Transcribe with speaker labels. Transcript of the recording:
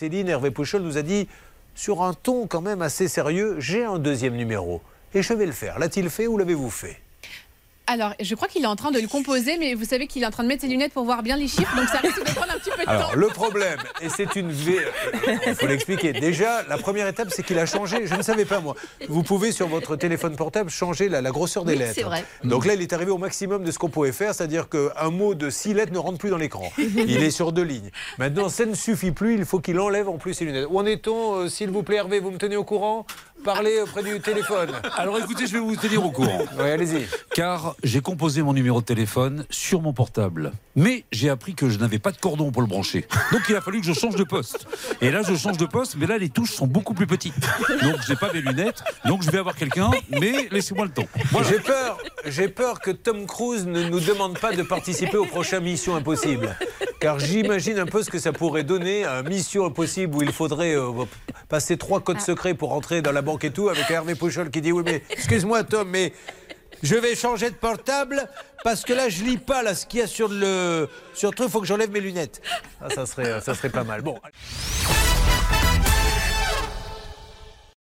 Speaker 1: Céline, Hervé Pouchol nous a dit, sur un ton quand même assez sérieux, j'ai un deuxième numéro. Et je vais le faire. L'a-t-il fait ou l'avez-vous fait?
Speaker 2: Alors, je crois qu'il est en train de le composer, mais vous savez qu'il est en train de mettre ses lunettes pour voir bien les chiffres, donc ça risque de prendre un petit peu de
Speaker 1: Alors,
Speaker 2: temps.
Speaker 1: le problème, et c'est une... V- Il faut l'expliquer. Déjà, la première étape, c'est qu'il a changé. Je ne savais pas, moi. Vous pouvez, sur votre téléphone portable, changer la, la grosseur des
Speaker 2: Oui,
Speaker 1: lettres.
Speaker 2: c'est vrai.
Speaker 1: Donc là, il est arrivé au maximum de ce qu'on pouvait faire, c'est-à-dire qu'un mot de six lettres ne rentre plus dans l'écran. Il est sur deux lignes. Maintenant, ça ne suffit plus. Il faut qu'il enlève en plus ses lunettes. Où en est-on, euh, s'il vous plaît, Hervé Vous me tenez au courant? Parlez auprès du téléphone.
Speaker 3: Alors écoutez, je vais vous tenir au courant.
Speaker 1: Oui, allez-y.
Speaker 3: Car j'ai composé mon numéro de téléphone sur mon portable. Mais j'ai appris que je n'avais pas de cordon pour le brancher. Donc il a fallu que je change de poste. Et là, je change de poste, mais là, les touches sont beaucoup plus petites. Donc j'ai pas mes lunettes. Donc je vais avoir quelqu'un, mais laissez-moi le temps. Voilà.
Speaker 1: J'ai peur, j'ai peur que Tom Cruise ne nous demande pas de participer aux prochaines Missions Impossibles. Car j'imagine un peu ce que ça pourrait donner à Mission Impossible où il faudrait euh, passer trois codes secrets pour entrer dans la banque et tout, avec Hervé Pouchol qui dit Oui, mais excuse-moi, Tom, mais je vais changer de portable parce que là, je lis pas là, ce qu'il y a sur le, sur le truc, il faut que j'enlève mes lunettes. Ah, ça, serait, ça serait pas mal. Bon.